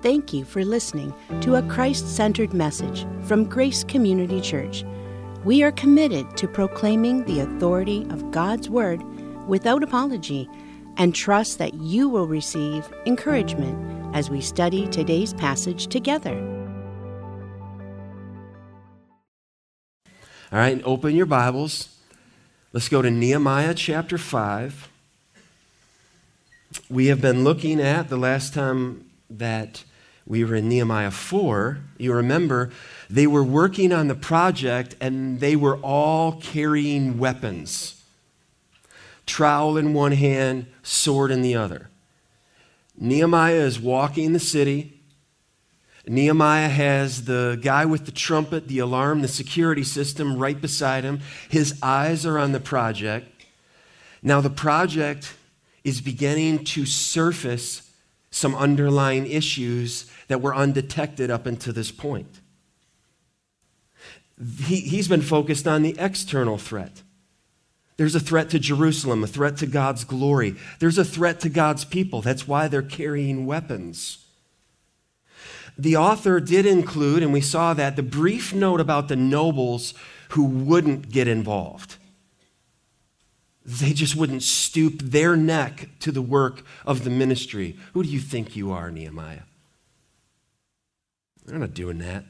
Thank you for listening to a Christ centered message from Grace Community Church. We are committed to proclaiming the authority of God's Word without apology and trust that you will receive encouragement as we study today's passage together. All right, open your Bibles. Let's go to Nehemiah chapter 5. We have been looking at the last time that we were in Nehemiah 4. You remember, they were working on the project and they were all carrying weapons trowel in one hand, sword in the other. Nehemiah is walking the city. Nehemiah has the guy with the trumpet, the alarm, the security system right beside him. His eyes are on the project. Now, the project is beginning to surface some underlying issues that were undetected up until this point. He, he's been focused on the external threat. There's a threat to Jerusalem, a threat to God's glory. There's a threat to God's people. That's why they're carrying weapons. The author did include, and we saw that, the brief note about the nobles who wouldn't get involved. They just wouldn't stoop their neck to the work of the ministry. Who do you think you are, Nehemiah? They're not doing that.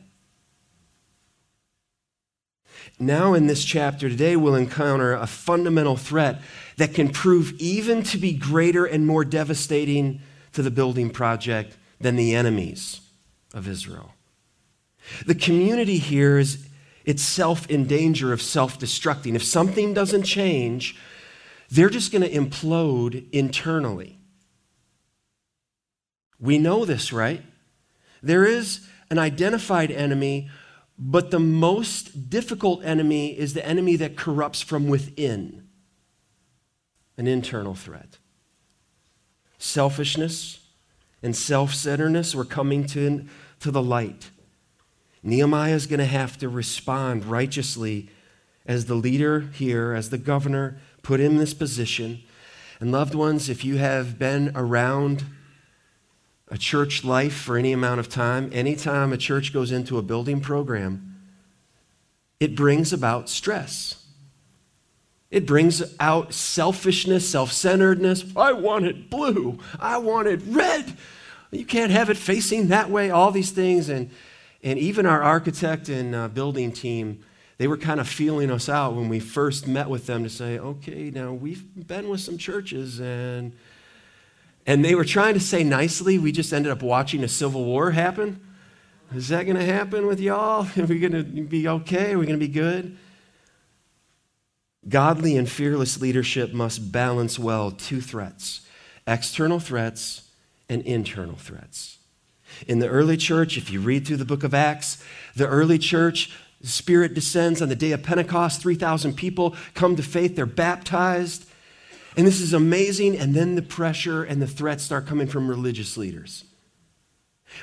Now, in this chapter today, we'll encounter a fundamental threat that can prove even to be greater and more devastating to the building project than the enemies of Israel. The community here is itself in danger of self destructing. If something doesn't change, they're just going to implode internally. We know this, right? There is an identified enemy, but the most difficult enemy is the enemy that corrupts from within an internal threat. Selfishness and self centeredness were coming to, to the light. Nehemiah is going to have to respond righteously as the leader here, as the governor, put in this position. And, loved ones, if you have been around a church life for any amount of time, anytime a church goes into a building program, it brings about stress. It brings out selfishness, self centeredness. I wanted blue. I wanted red. You can't have it facing that way, all these things. And, and even our architect and uh, building team, they were kind of feeling us out when we first met with them to say, okay, now we've been with some churches and and they were trying to say nicely, we just ended up watching a civil war happen. Is that going to happen with y'all? Are we going to be okay? Are we going to be good? Godly and fearless leadership must balance well two threats external threats and internal threats. In the early church, if you read through the book of Acts, the early church, the Spirit descends on the day of Pentecost. 3,000 people come to faith, they're baptized. And this is amazing. And then the pressure and the threats start coming from religious leaders.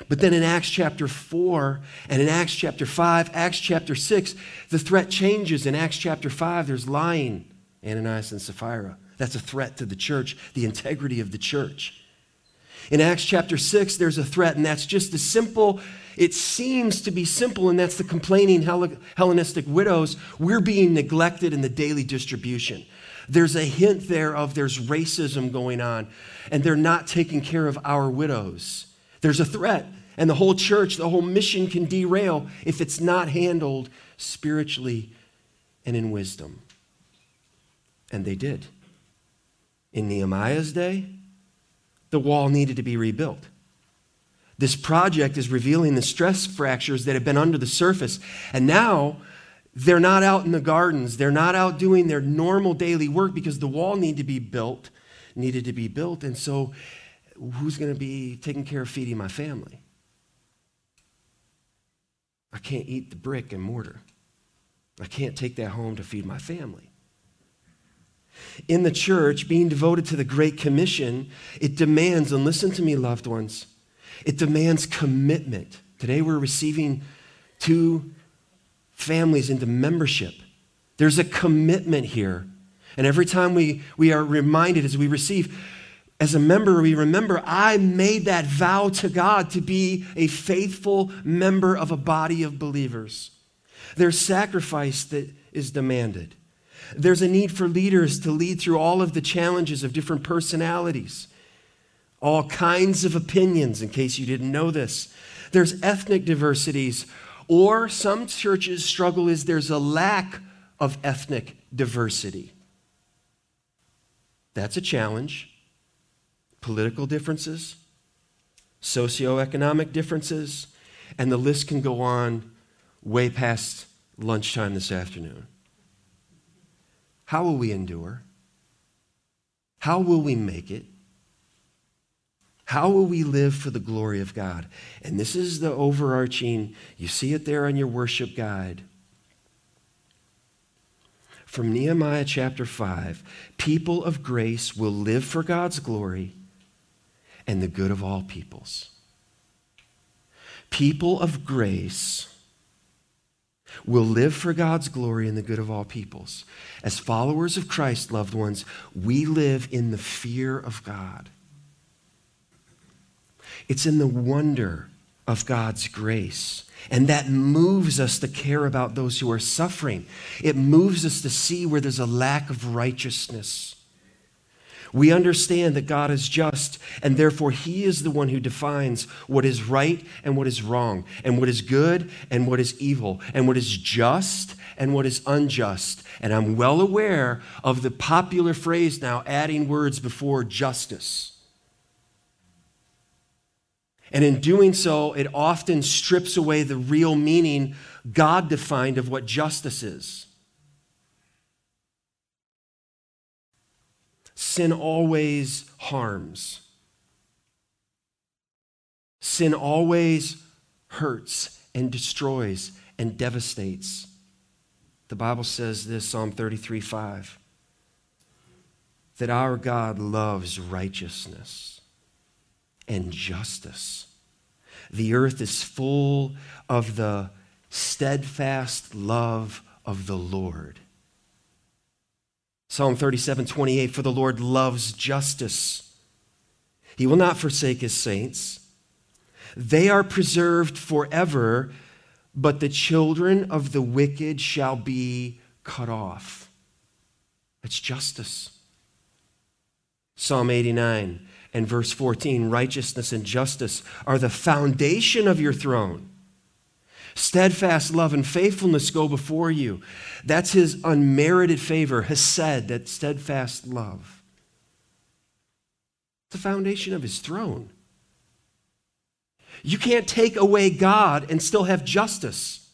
But then in Acts chapter 4 and in Acts chapter 5, Acts chapter 6, the threat changes. In Acts chapter 5, there's lying, Ananias and Sapphira. That's a threat to the church, the integrity of the church. In Acts chapter 6, there's a threat, and that's just the simple, it seems to be simple, and that's the complaining Hellenistic widows. We're being neglected in the daily distribution. There's a hint there of there's racism going on, and they're not taking care of our widows. There's a threat, and the whole church, the whole mission can derail if it's not handled spiritually and in wisdom. And they did. In Nehemiah's day, the wall needed to be rebuilt. This project is revealing the stress fractures that have been under the surface. And now they're not out in the gardens. They're not out doing their normal daily work because the wall needed to be built, needed to be built. And so, who's going to be taking care of feeding my family? I can't eat the brick and mortar. I can't take that home to feed my family. In the church, being devoted to the Great Commission, it demands, and listen to me, loved ones, it demands commitment. Today we're receiving two families into membership. There's a commitment here. And every time we, we are reminded as we receive, as a member, we remember I made that vow to God to be a faithful member of a body of believers. There's sacrifice that is demanded. There's a need for leaders to lead through all of the challenges of different personalities, all kinds of opinions, in case you didn't know this. There's ethnic diversities, or some churches struggle is there's a lack of ethnic diversity. That's a challenge political differences, socioeconomic differences, and the list can go on way past lunchtime this afternoon. How will we endure? How will we make it? How will we live for the glory of God? And this is the overarching, you see it there on your worship guide. From Nehemiah chapter 5 people of grace will live for God's glory and the good of all peoples. People of grace will live for God's glory and the good of all peoples. As followers of Christ, loved ones, we live in the fear of God. It's in the wonder of God's grace. And that moves us to care about those who are suffering. It moves us to see where there's a lack of righteousness. We understand that God is just, and therefore He is the one who defines what is right and what is wrong, and what is good and what is evil, and what is just and what is unjust. And I'm well aware of the popular phrase now adding words before justice. And in doing so, it often strips away the real meaning God defined of what justice is. sin always harms. Sin always hurts and destroys and devastates. The Bible says this, Psalm 33 5, that our God loves righteousness and justice. The earth is full of the steadfast love of the Lord. Psalm 37 28 For the Lord loves justice. He will not forsake his saints. They are preserved forever, but the children of the wicked shall be cut off. That's justice. Psalm 89 and verse 14 Righteousness and justice are the foundation of your throne. Steadfast love and faithfulness go before you. That's his unmerited favor, hesed, that steadfast love. It's the foundation of his throne. You can't take away God and still have justice.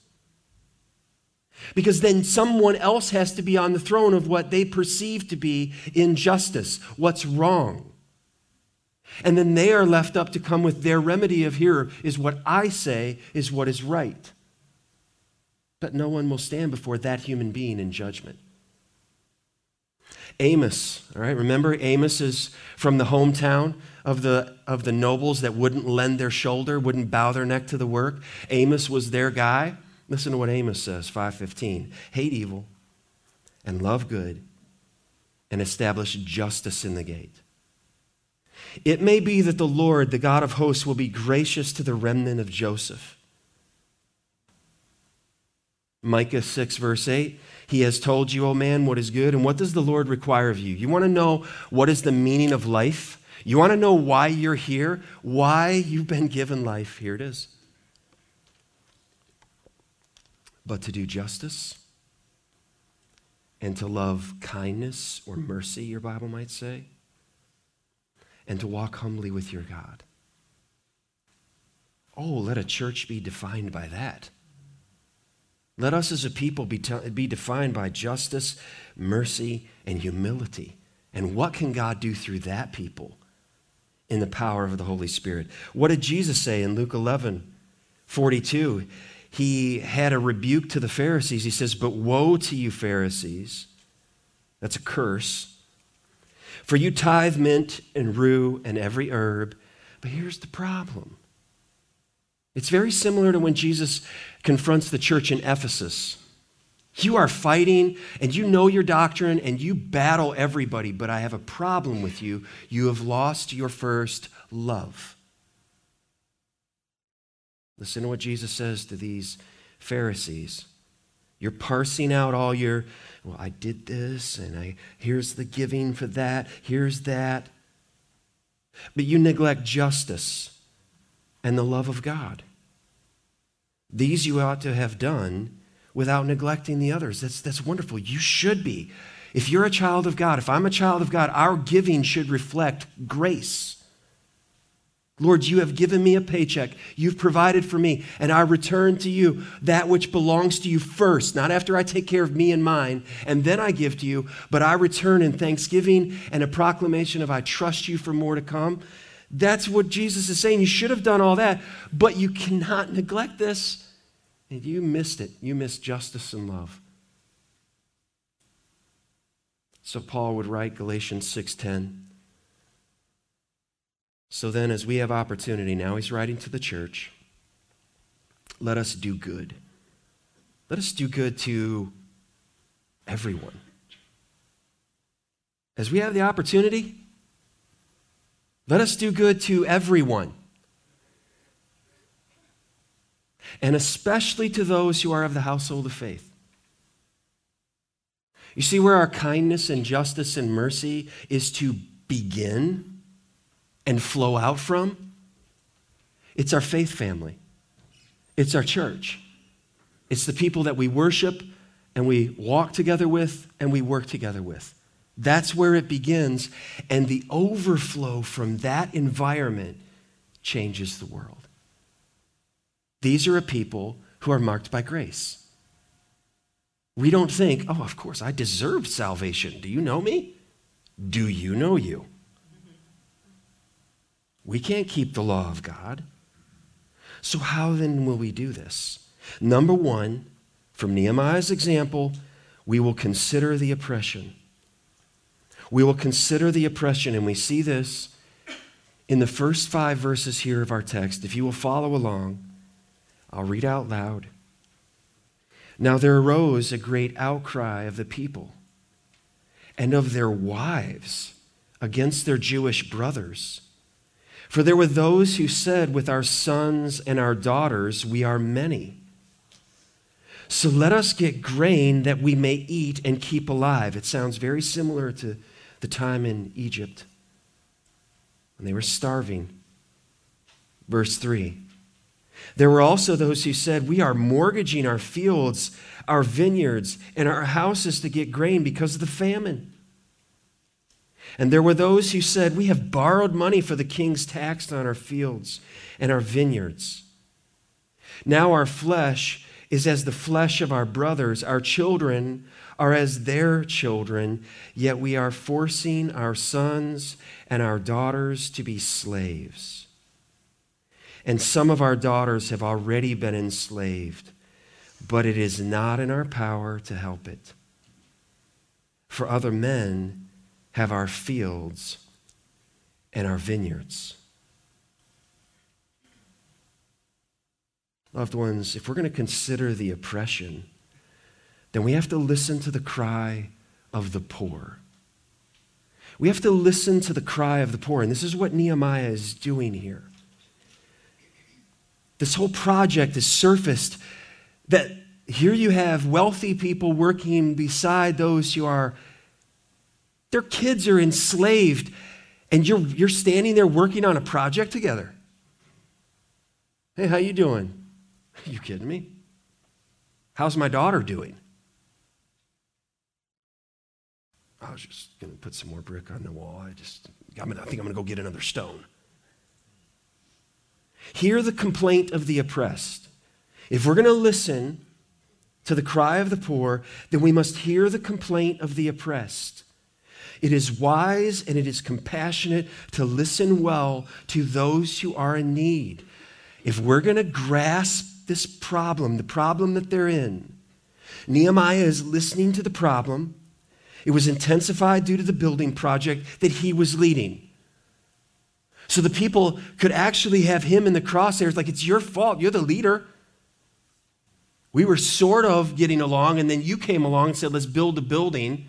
Because then someone else has to be on the throne of what they perceive to be injustice, what's wrong. And then they are left up to come with their remedy of here is what I say is what is right. But no one will stand before that human being in judgment. Amos, all right, remember Amos is from the hometown of the, of the nobles that wouldn't lend their shoulder, wouldn't bow their neck to the work. Amos was their guy. Listen to what Amos says, 515. Hate evil and love good and establish justice in the gate. It may be that the Lord, the God of hosts, will be gracious to the remnant of Joseph. Micah 6, verse 8. He has told you, O man, what is good. And what does the Lord require of you? You want to know what is the meaning of life? You want to know why you're here? Why you've been given life? Here it is. But to do justice and to love kindness or mercy, your Bible might say and to walk humbly with your God. Oh, let a church be defined by that. Let us as a people be, be defined by justice, mercy, and humility. And what can God do through that people in the power of the Holy Spirit? What did Jesus say in Luke 11 42? He had a rebuke to the Pharisees. He says, But woe to you, Pharisees. That's a curse for you tithe mint and rue and every herb. But here's the problem it's very similar to when Jesus confronts the church in Ephesus. You are fighting and you know your doctrine and you battle everybody, but I have a problem with you. You have lost your first love. Listen to what Jesus says to these Pharisees. You're parsing out all your, well, I did this, and I here's the giving for that, here's that. But you neglect justice and the love of God. These you ought to have done without neglecting the others. That's, that's wonderful. You should be. If you're a child of God, if I'm a child of God, our giving should reflect grace. Lord, you have given me a paycheck. You've provided for me, and I return to you that which belongs to you first, not after I take care of me and mine, and then I give to you, but I return in thanksgiving and a proclamation of I trust you for more to come. That's what Jesus is saying. You should have done all that, but you cannot neglect this. And you missed it. You missed justice and love. So Paul would write Galatians 6:10. So then as we have opportunity, now he's writing to the church, let us do good. Let us do good to everyone. As we have the opportunity, let us do good to everyone. and especially to those who are of the household of faith. You see where our kindness and justice and mercy is to begin and flow out from? It's our faith family, it's our church, it's the people that we worship and we walk together with and we work together with. That's where it begins, and the overflow from that environment changes the world. These are a people who are marked by grace. We don't think, oh, of course, I deserve salvation. Do you know me? Do you know you? We can't keep the law of God. So, how then will we do this? Number one, from Nehemiah's example, we will consider the oppression. We will consider the oppression, and we see this in the first five verses here of our text. If you will follow along, I'll read out loud. Now there arose a great outcry of the people and of their wives against their Jewish brothers. For there were those who said, With our sons and our daughters we are many. So let us get grain that we may eat and keep alive. It sounds very similar to the time in Egypt when they were starving. Verse 3 there were also those who said, We are mortgaging our fields, our vineyards, and our houses to get grain because of the famine. And there were those who said, We have borrowed money for the king's tax on our fields and our vineyards. Now our flesh is as the flesh of our brothers, our children are as their children, yet we are forcing our sons and our daughters to be slaves and some of our daughters have already been enslaved, but it is not in our power to help it. For other men have our fields and our vineyards. Loved ones, if we're going to consider the oppression, then we have to listen to the cry of the poor. We have to listen to the cry of the poor. And this is what Nehemiah is doing here this whole project is surfaced that here you have wealthy people working beside those who are their kids are enslaved and you're, you're standing there working on a project together. Hey how you doing? Are you kidding me? How's my daughter doing? I was just going to put some more brick on the wall. I just i think i'm going to go get another stone. Hear the complaint of the oppressed. If we're going to listen to the cry of the poor, then we must hear the complaint of the oppressed. It is wise and it is compassionate to listen well to those who are in need. If we're going to grasp this problem, the problem that they're in, Nehemiah is listening to the problem. It was intensified due to the building project that he was leading. So the people could actually have him in the crosshairs like, it's your fault. You're the leader. We were sort of getting along, and then you came along and said, let's build a building.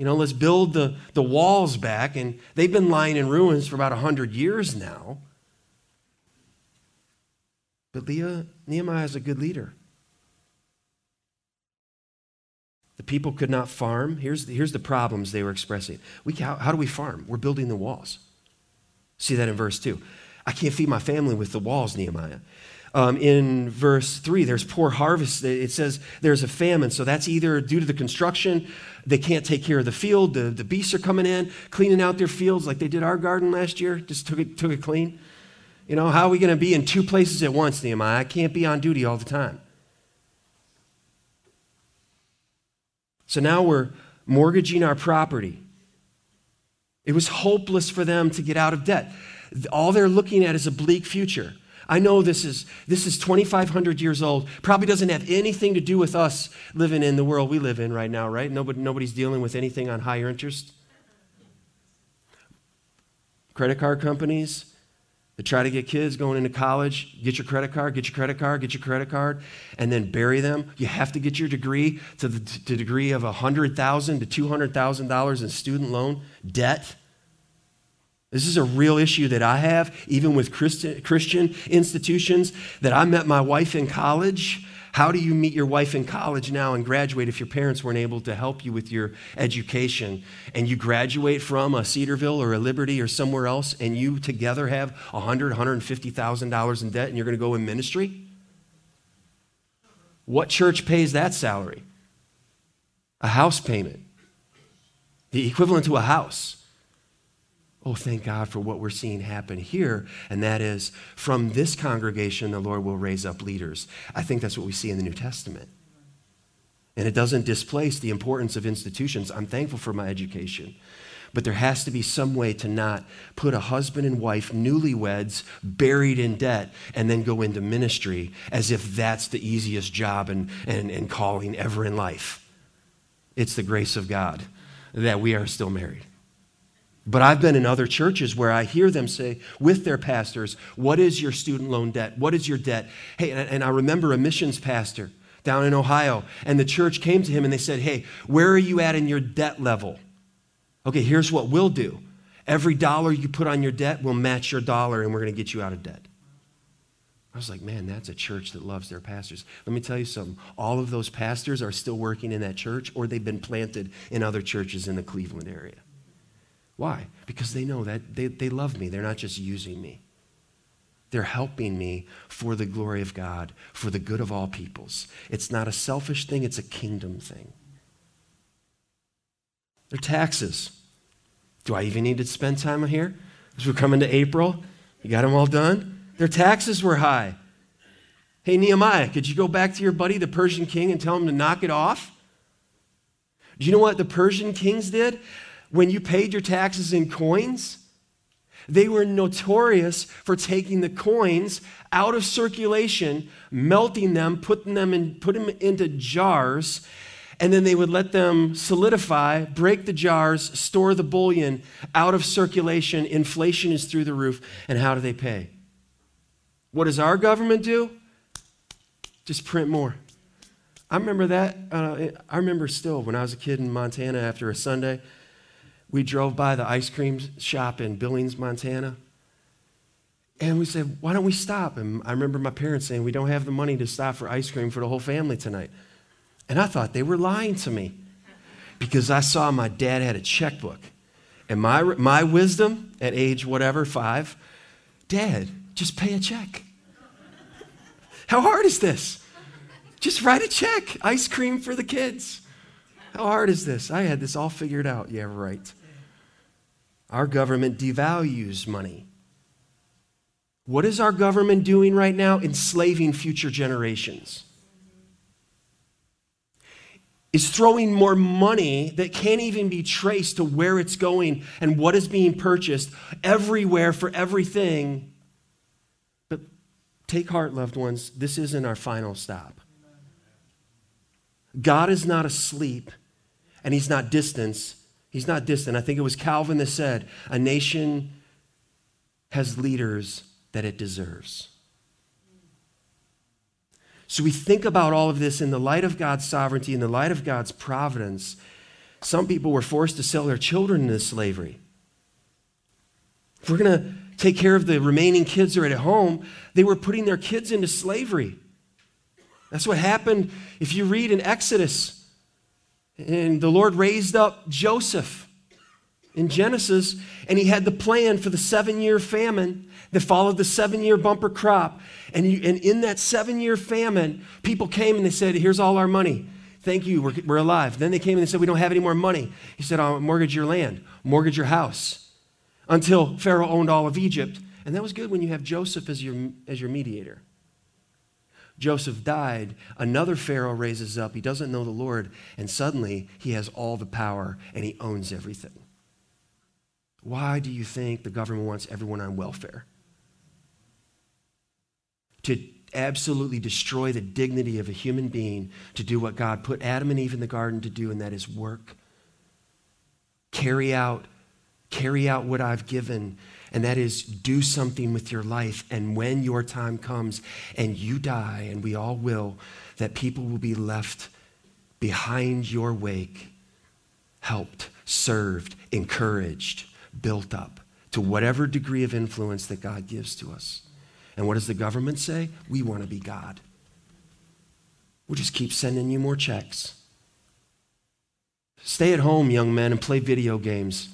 You know, let's build the, the walls back. And they've been lying in ruins for about 100 years now. But Leah, Nehemiah is a good leader. The people could not farm. Here's the, here's the problems they were expressing. We, how, how do we farm? We're building the walls. See that in verse 2. I can't feed my family with the walls, Nehemiah. Um, in verse 3, there's poor harvest. It says there's a famine. So that's either due to the construction, they can't take care of the field, the, the beasts are coming in, cleaning out their fields like they did our garden last year, just took it, took it clean. You know, how are we going to be in two places at once, Nehemiah? I can't be on duty all the time. So now we're mortgaging our property. It was hopeless for them to get out of debt. All they're looking at is a bleak future. I know this is this is 2500 years old. Probably doesn't have anything to do with us living in the world we live in right now, right? Nobody, nobody's dealing with anything on higher interest. Credit card companies, to try to get kids going into college, get your credit card, get your credit card, get your credit card, and then bury them. You have to get your degree to the to degree of 100,000 to $200,000 in student loan debt. This is a real issue that I have, even with Christian institutions, that I met my wife in college how do you meet your wife in college now and graduate if your parents weren't able to help you with your education? And you graduate from a Cedarville or a Liberty or somewhere else, and you together have $100,000, $150,000 in debt, and you're going to go in ministry? What church pays that salary? A house payment, the equivalent to a house. Oh, thank God for what we're seeing happen here. And that is from this congregation, the Lord will raise up leaders. I think that's what we see in the New Testament. And it doesn't displace the importance of institutions. I'm thankful for my education. But there has to be some way to not put a husband and wife, newlyweds, buried in debt, and then go into ministry as if that's the easiest job and, and, and calling ever in life. It's the grace of God that we are still married. But I've been in other churches where I hear them say with their pastors, What is your student loan debt? What is your debt? Hey, and I remember a missions pastor down in Ohio, and the church came to him and they said, Hey, where are you at in your debt level? Okay, here's what we'll do every dollar you put on your debt will match your dollar, and we're going to get you out of debt. I was like, man, that's a church that loves their pastors. Let me tell you something. All of those pastors are still working in that church, or they've been planted in other churches in the Cleveland area. Why? Because they know that they, they love me. They're not just using me. They're helping me for the glory of God, for the good of all peoples. It's not a selfish thing, it's a kingdom thing. Their taxes. Do I even need to spend time here? As we're coming to April, you got them all done? Their taxes were high. Hey, Nehemiah, could you go back to your buddy, the Persian king, and tell him to knock it off? Do you know what the Persian kings did? When you paid your taxes in coins, they were notorious for taking the coins out of circulation, melting them, putting them in, put them into jars, and then they would let them solidify, break the jars, store the bullion out of circulation. Inflation is through the roof. And how do they pay? What does our government do? Just print more. I remember that. Uh, I remember still when I was a kid in Montana after a Sunday we drove by the ice cream shop in Billings, Montana. And we said, why don't we stop? And I remember my parents saying, we don't have the money to stop for ice cream for the whole family tonight. And I thought they were lying to me because I saw my dad had a checkbook. And my, my wisdom at age whatever, five, dad, just pay a check. How hard is this? Just write a check, ice cream for the kids. How hard is this? I had this all figured out. Yeah, right. Our government devalues money. What is our government doing right now? Enslaving future generations. Is throwing more money that can't even be traced to where it's going and what is being purchased everywhere for everything. But take heart, loved ones, this isn't our final stop. God is not asleep and he's not distant. He's not distant. I think it was Calvin that said, a nation has leaders that it deserves. So we think about all of this in the light of God's sovereignty, in the light of God's providence. Some people were forced to sell their children into slavery. If we're going to take care of the remaining kids that are at home, they were putting their kids into slavery. That's what happened if you read in Exodus. And the Lord raised up Joseph in Genesis, and he had the plan for the seven year famine that followed the seven year bumper crop. And, you, and in that seven year famine, people came and they said, Here's all our money. Thank you, we're, we're alive. Then they came and they said, We don't have any more money. He said, I'll mortgage your land, mortgage your house. Until Pharaoh owned all of Egypt. And that was good when you have Joseph as your, as your mediator. Joseph died, another Pharaoh raises up. He doesn't know the Lord, and suddenly he has all the power and he owns everything. Why do you think the government wants everyone on welfare? To absolutely destroy the dignity of a human being to do what God put Adam and Eve in the garden to do, and that is work. Carry out, carry out what I've given, and that is do something with your life. And when your time comes and you die, and we all will, that people will be left behind your wake, helped, served, encouraged built up to whatever degree of influence that God gives to us. And what does the government say? We want to be God. We'll just keep sending you more checks. Stay at home, young men, and play video games.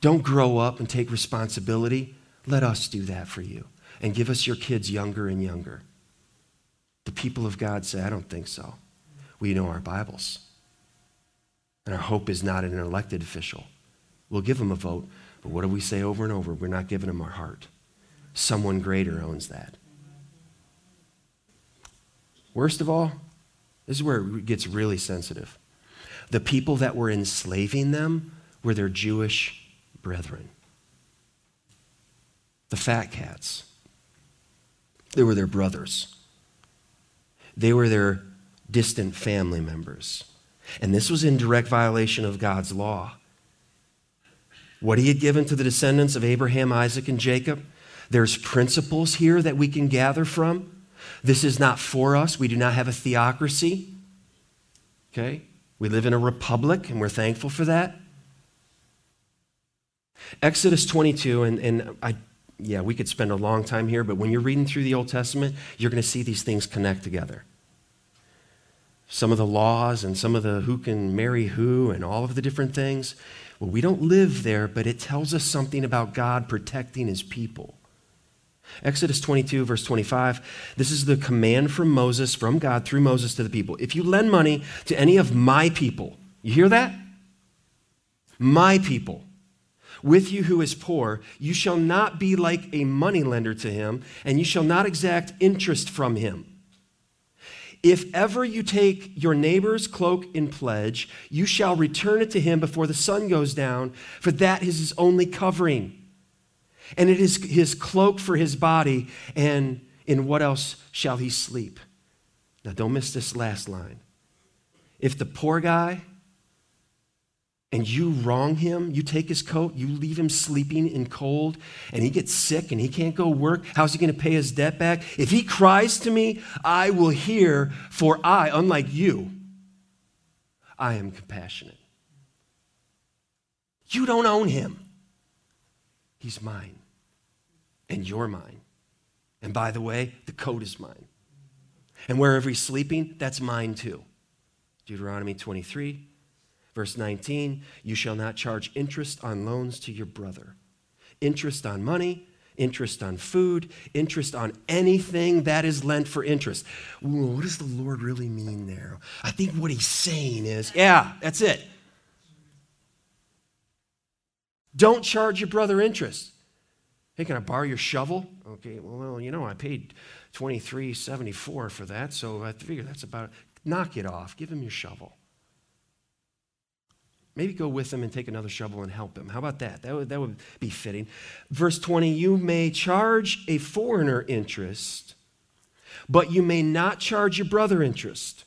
Don't grow up and take responsibility. Let us do that for you and give us your kids younger and younger. The people of God say, I don't think so. We know our Bibles. And our hope is not in an elected official. We'll give them a vote, but what do we say over and over? We're not giving them our heart. Someone greater owns that. Worst of all, this is where it gets really sensitive. The people that were enslaving them were their Jewish brethren. The fat cats. They were their brothers. They were their distant family members. And this was in direct violation of God's law what he had given to the descendants of Abraham, Isaac, and Jacob. There's principles here that we can gather from. This is not for us. We do not have a theocracy. Okay? We live in a republic, and we're thankful for that. Exodus 22, and, and I, yeah, we could spend a long time here, but when you're reading through the Old Testament, you're going to see these things connect together. Some of the laws and some of the who can marry who and all of the different things. Well, we don't live there, but it tells us something about God protecting his people. Exodus 22, verse 25. This is the command from Moses, from God through Moses to the people. If you lend money to any of my people, you hear that? My people, with you who is poor, you shall not be like a moneylender to him, and you shall not exact interest from him. If ever you take your neighbor's cloak in pledge, you shall return it to him before the sun goes down, for that is his only covering. And it is his cloak for his body, and in what else shall he sleep? Now, don't miss this last line. If the poor guy and you wrong him, you take his coat, you leave him sleeping in cold, and he gets sick and he can't go work, how's he going to pay his debt back? If he cries to me, I will hear, for I, unlike you, I am compassionate. You don't own him. He's mine, and you're mine. And by the way, the coat is mine. And wherever he's sleeping, that's mine too. Deuteronomy 23, Verse 19, you shall not charge interest on loans to your brother. Interest on money, interest on food, interest on anything that is lent for interest. Ooh, what does the Lord really mean there? I think what he's saying is, yeah, that's it. Don't charge your brother interest. Hey, can I borrow your shovel? Okay, well, you know, I paid twenty three seventy four for that, so I figure that's about knock it off. Give him your shovel. Maybe go with them and take another shovel and help him. How about that? That would, that would be fitting. Verse 20 You may charge a foreigner interest, but you may not charge your brother interest,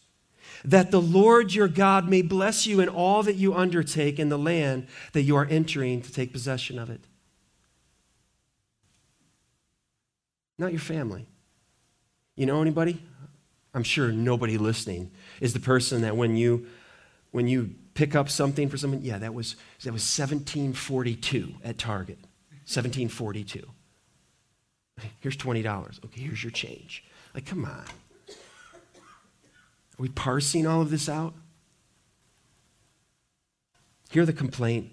that the Lord your God may bless you in all that you undertake in the land that you are entering to take possession of it. Not your family. You know anybody? I'm sure nobody listening is the person that when you when you pick up something for someone, yeah, that was that was 1742 at Target. 1742. Here's $20. Okay, here's your change. Like, come on. Are we parsing all of this out? Hear the complaint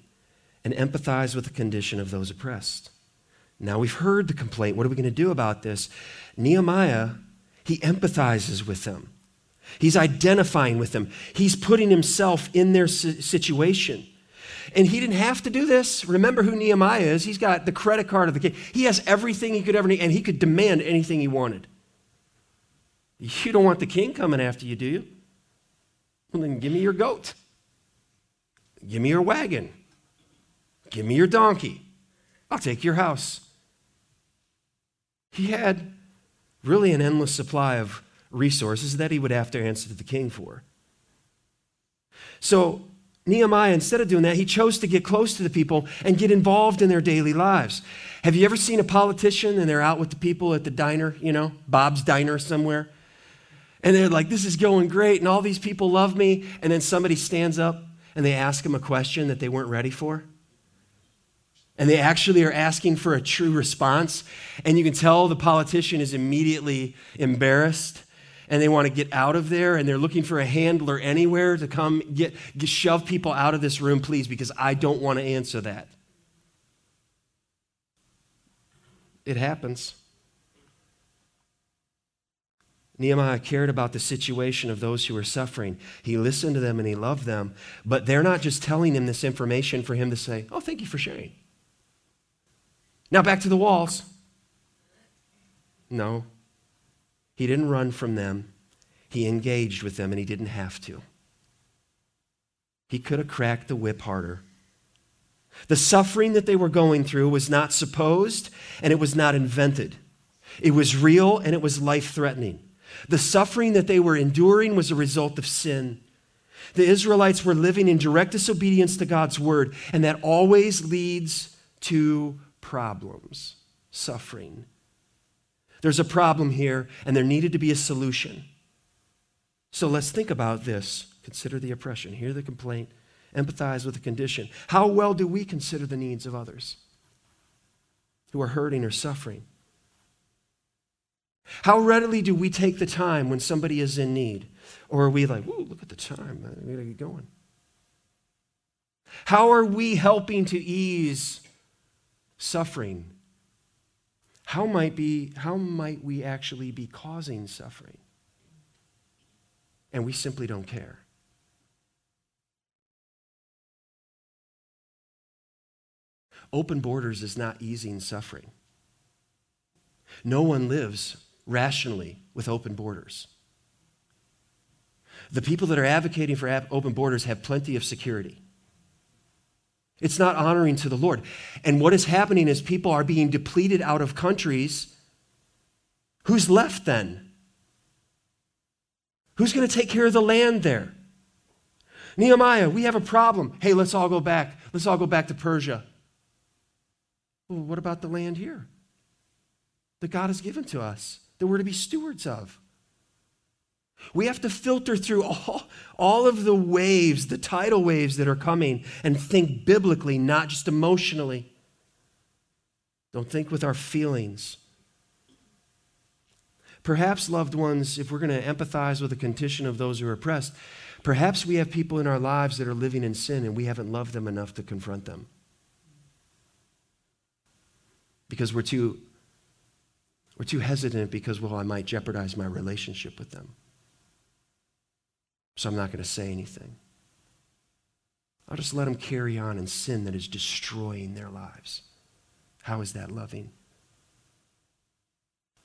and empathize with the condition of those oppressed. Now we've heard the complaint. What are we going to do about this? Nehemiah, he empathizes with them. He's identifying with them. He's putting himself in their situation. And he didn't have to do this. Remember who Nehemiah is. He's got the credit card of the king. He has everything he could ever need, and he could demand anything he wanted. You don't want the king coming after you, do you? Well, then give me your goat. Give me your wagon. Give me your donkey. I'll take your house. He had really an endless supply of resources that he would have to answer to the king for. So, Nehemiah, instead of doing that, he chose to get close to the people and get involved in their daily lives. Have you ever seen a politician and they're out with the people at the diner, you know, Bob's Diner somewhere? And they're like, this is going great, and all these people love me. And then somebody stands up and they ask them a question that they weren't ready for. And they actually are asking for a true response. And you can tell the politician is immediately embarrassed and they want to get out of there and they're looking for a handler anywhere to come get, get shove people out of this room, please, because I don't want to answer that. It happens. Nehemiah cared about the situation of those who were suffering. He listened to them and he loved them. But they're not just telling him this information for him to say, Oh, thank you for sharing. Now back to the walls. No. He didn't run from them. He engaged with them and he didn't have to. He could have cracked the whip harder. The suffering that they were going through was not supposed and it was not invented. It was real and it was life threatening. The suffering that they were enduring was a result of sin. The Israelites were living in direct disobedience to God's word, and that always leads to problems, suffering. There's a problem here, and there needed to be a solution. So let's think about this. Consider the oppression, hear the complaint, empathize with the condition. How well do we consider the needs of others who are hurting or suffering? How readily do we take the time when somebody is in need? Or are we like, "Ooh, look at the time, we gotta get going? How are we helping to ease suffering? How might, be, how might we actually be causing suffering? And we simply don't care. Open borders is not easing suffering. No one lives rationally with open borders. The people that are advocating for open borders have plenty of security. It's not honoring to the Lord. And what is happening is people are being depleted out of countries. Who's left then? Who's going to take care of the land there? Nehemiah, we have a problem. Hey, let's all go back. Let's all go back to Persia. Well, what about the land here that God has given to us? that we're to be stewards of. We have to filter through all, all of the waves, the tidal waves that are coming, and think biblically, not just emotionally. Don't think with our feelings. Perhaps, loved ones, if we're going to empathize with the condition of those who are oppressed, perhaps we have people in our lives that are living in sin and we haven't loved them enough to confront them. Because we're too we're too hesitant because, well, I might jeopardize my relationship with them. So I'm not going to say anything. I'll just let them carry on in sin that is destroying their lives. How is that loving?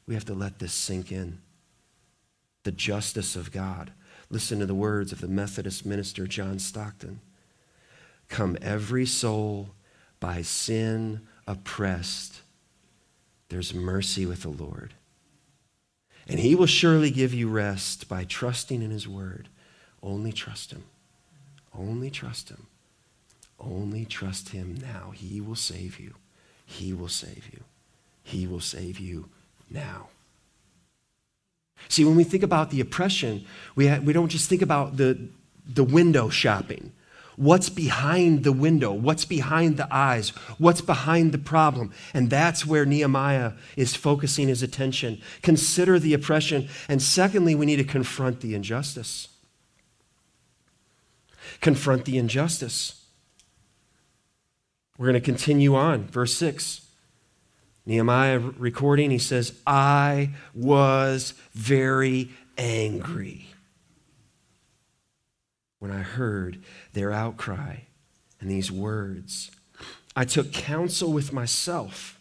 We have to let this sink in. The justice of God. Listen to the words of the Methodist minister John Stockton. Come every soul by sin oppressed there's mercy with the Lord. And he will surely give you rest by trusting in his word. Only trust him. Only trust him. Only trust him now. He will save you. He will save you. He will save you now. See, when we think about the oppression, we, ha- we don't just think about the, the window shopping. What's behind the window? What's behind the eyes? What's behind the problem? And that's where Nehemiah is focusing his attention. Consider the oppression. And secondly, we need to confront the injustice. Confront the injustice. We're going to continue on. Verse 6. Nehemiah recording, he says, I was very angry when I heard their outcry and these words. I took counsel with myself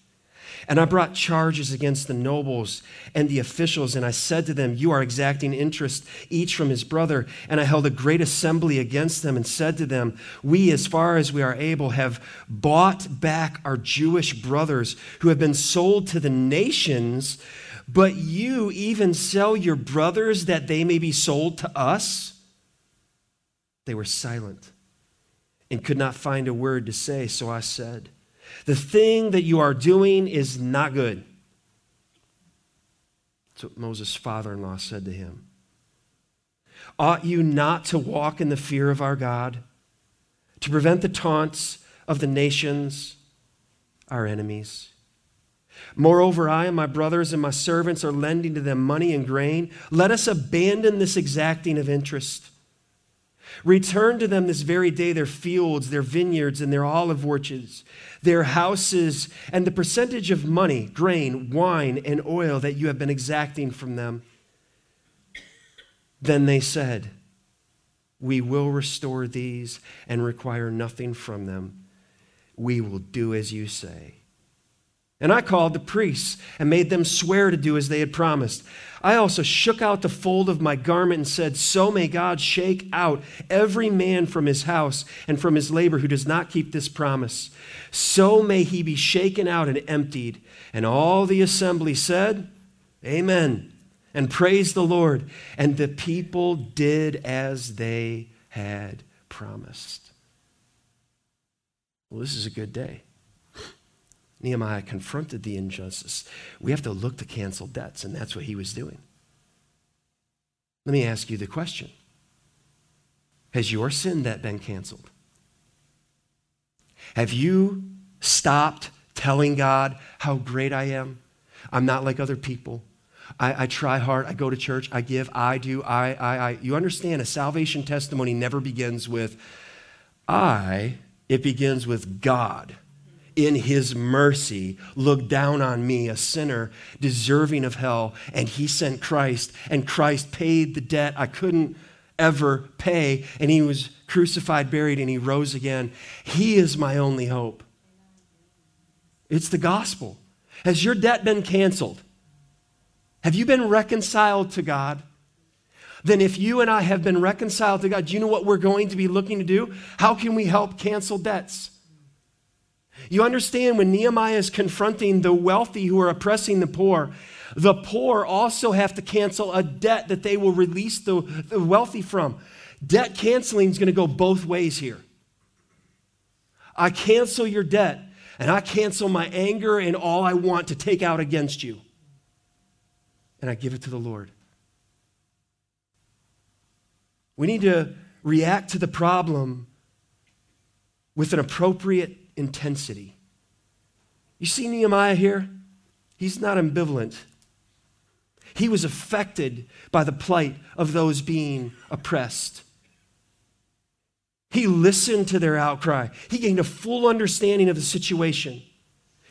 and I brought charges against the nobles and the officials, and I said to them, You are exacting interest, each from his brother. And I held a great assembly against them and said to them, We, as far as we are able, have bought back our Jewish brothers who have been sold to the nations, but you even sell your brothers that they may be sold to us? They were silent and could not find a word to say, so I said, the thing that you are doing is not good. That's what Moses' father in law said to him. Ought you not to walk in the fear of our God, to prevent the taunts of the nations, our enemies? Moreover, I and my brothers and my servants are lending to them money and grain. Let us abandon this exacting of interest. Return to them this very day their fields, their vineyards, and their olive orchards, their houses, and the percentage of money, grain, wine, and oil that you have been exacting from them. Then they said, We will restore these and require nothing from them. We will do as you say. And I called the priests and made them swear to do as they had promised. I also shook out the fold of my garment and said, So may God shake out every man from his house and from his labor who does not keep this promise. So may he be shaken out and emptied. And all the assembly said, Amen, and praised the Lord. And the people did as they had promised. Well, this is a good day. Nehemiah confronted the injustice. We have to look to cancel debts, and that's what he was doing. Let me ask you the question Has your sin debt been canceled? Have you stopped telling God how great I am? I'm not like other people. I, I, try hard. I go to church. I give. I do. I, I, I. You understand, a salvation testimony never begins with I, it begins with God in his mercy, looked down on me, a sinner deserving of hell, and he sent Christ, and Christ paid the debt I couldn't ever pay, and he was crucified, buried, and he rose again. He is my only hope. It's the gospel. Has your debt been canceled? Have you been reconciled to God? Then, if you and I have been reconciled to God, do you know what we're going to be looking to do? How can we help cancel debts? You understand when Nehemiah is confronting the wealthy who are oppressing the poor, the poor also have to cancel a debt that they will release the, the wealthy from. Debt canceling is going to go both ways here. I cancel your debt, and I cancel my anger and all I want to take out against you. And I give it to the Lord. We need to react to the problem with an appropriate intensity. You see Nehemiah here? He's not ambivalent. He was affected by the plight of those being oppressed. He listened to their outcry. He gained a full understanding of the situation.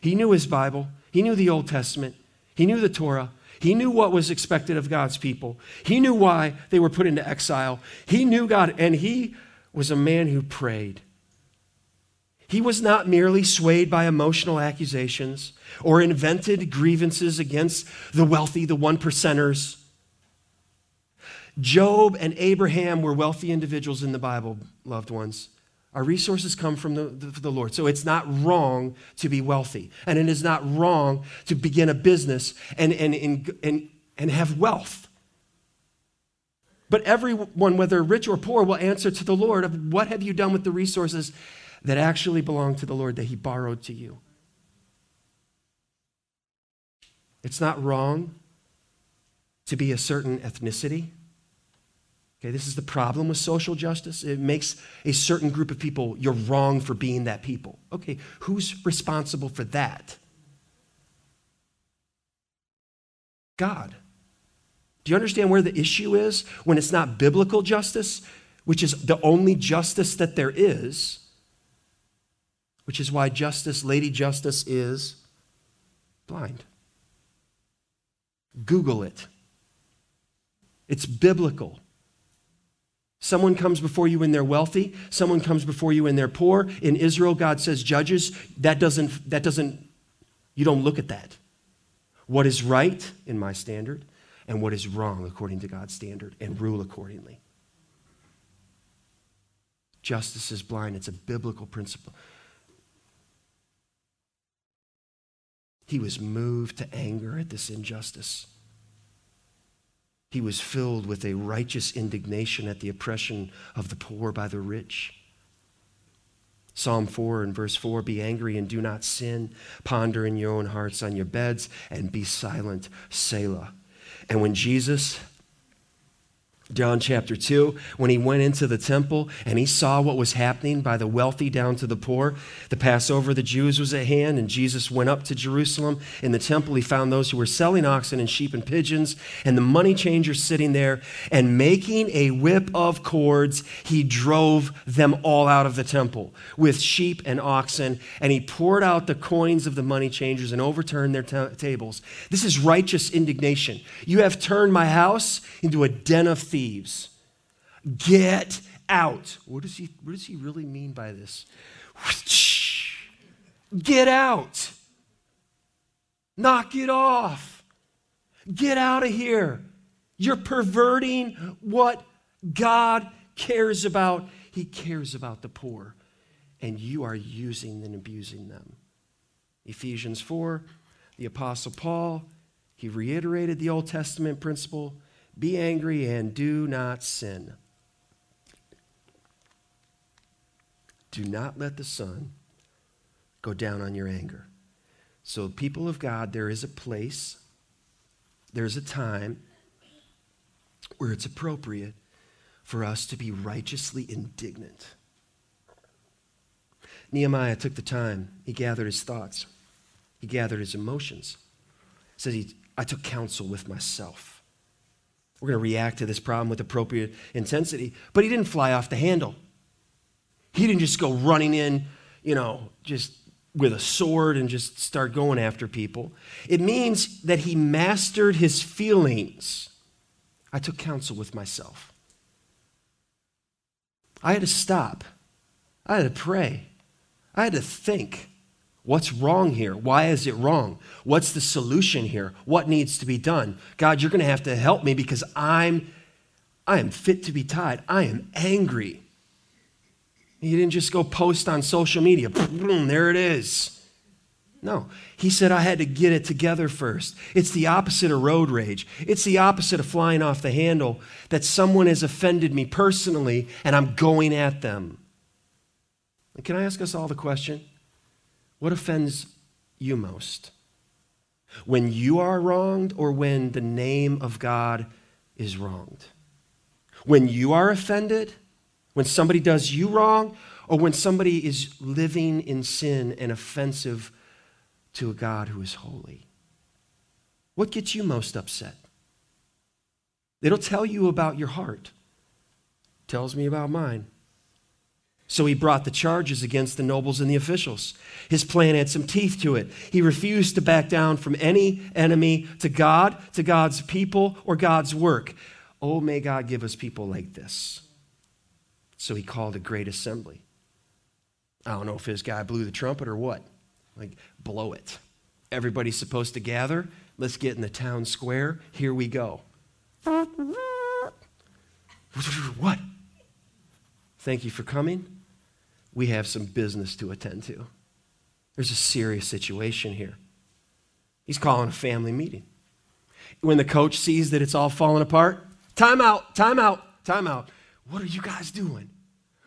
He knew his Bible, he knew the Old Testament, he knew the Torah, he knew what was expected of God's people, he knew why they were put into exile. He knew God, and he was a man who prayed. He was not merely swayed by emotional accusations or invented grievances against the wealthy, the one percenters. Job and Abraham were wealthy individuals in the Bible, loved ones. Our resources come from the, the, the, Lord. So it's not wrong to be wealthy. And it is not wrong to begin a business and, and, and, and, and have wealth. But everyone, whether rich or poor, will answer to the Lord of what have you done with the resources that actually belong to the Lord that He borrowed to you. It's not wrong to be a certain ethnicity. Okay, this is the problem with social justice. It makes a certain group of people, you're wrong for being that people. Okay, who's responsible for that? God. Do you understand where the issue is when it's not biblical justice, which is the only justice that there is, which is why justice, Lady Justice, is blind? Google it. It's biblical. Someone comes before you and they're wealthy, someone comes before you and they're poor. In Israel, God says judges, that doesn't, that doesn't, you don't look at that. What is right in my standard and what is wrong according to God's standard and rule accordingly. Justice is blind, it's a biblical principle. He was moved to anger at this injustice. He was filled with a righteous indignation at the oppression of the poor by the rich. Psalm 4 and verse 4 Be angry and do not sin. Ponder in your own hearts on your beds and be silent. Selah. And when Jesus John chapter 2, when he went into the temple and he saw what was happening by the wealthy down to the poor, the Passover, of the Jews was at hand, and Jesus went up to Jerusalem. In the temple, he found those who were selling oxen and sheep and pigeons, and the money changers sitting there, and making a whip of cords, he drove them all out of the temple with sheep and oxen, and he poured out the coins of the money changers and overturned their t- tables. This is righteous indignation. You have turned my house into a den of thieves Get out. What does he, what does he really mean by this? Get out. Knock it off. Get out of here. You're perverting what God cares about. He cares about the poor, and you are using and abusing them. Ephesians 4, the Apostle Paul, he reiterated the Old Testament principle be angry and do not sin. Do not let the sun go down on your anger. So, people of God, there is a place, there's a time where it's appropriate for us to be righteously indignant. Nehemiah took the time, he gathered his thoughts, he gathered his emotions. says he, I took counsel with myself. We're going to react to this problem with appropriate intensity. But he didn't fly off the handle. He didn't just go running in, you know, just with a sword and just start going after people. It means that he mastered his feelings. I took counsel with myself. I had to stop. I had to pray. I had to think. What's wrong here? Why is it wrong? What's the solution here? What needs to be done? God, you're going to have to help me because I'm I am fit to be tied. I am angry. He didn't just go post on social media. Boom, there it is. No, he said I had to get it together first. It's the opposite of road rage. It's the opposite of flying off the handle that someone has offended me personally and I'm going at them. can I ask us all the question? What offends you most? When you are wronged or when the name of God is wronged? When you are offended, when somebody does you wrong, or when somebody is living in sin and offensive to a God who is holy? What gets you most upset? It'll tell you about your heart. Tells me about mine. So he brought the charges against the nobles and the officials. His plan had some teeth to it. He refused to back down from any enemy to God, to God's people, or God's work. Oh, may God give us people like this. So he called a great assembly. I don't know if his guy blew the trumpet or what. Like, blow it. Everybody's supposed to gather. Let's get in the town square. Here we go. What? Thank you for coming we have some business to attend to. There's a serious situation here. He's calling a family meeting. When the coach sees that it's all falling apart, time out, time out, time out. What are you guys doing?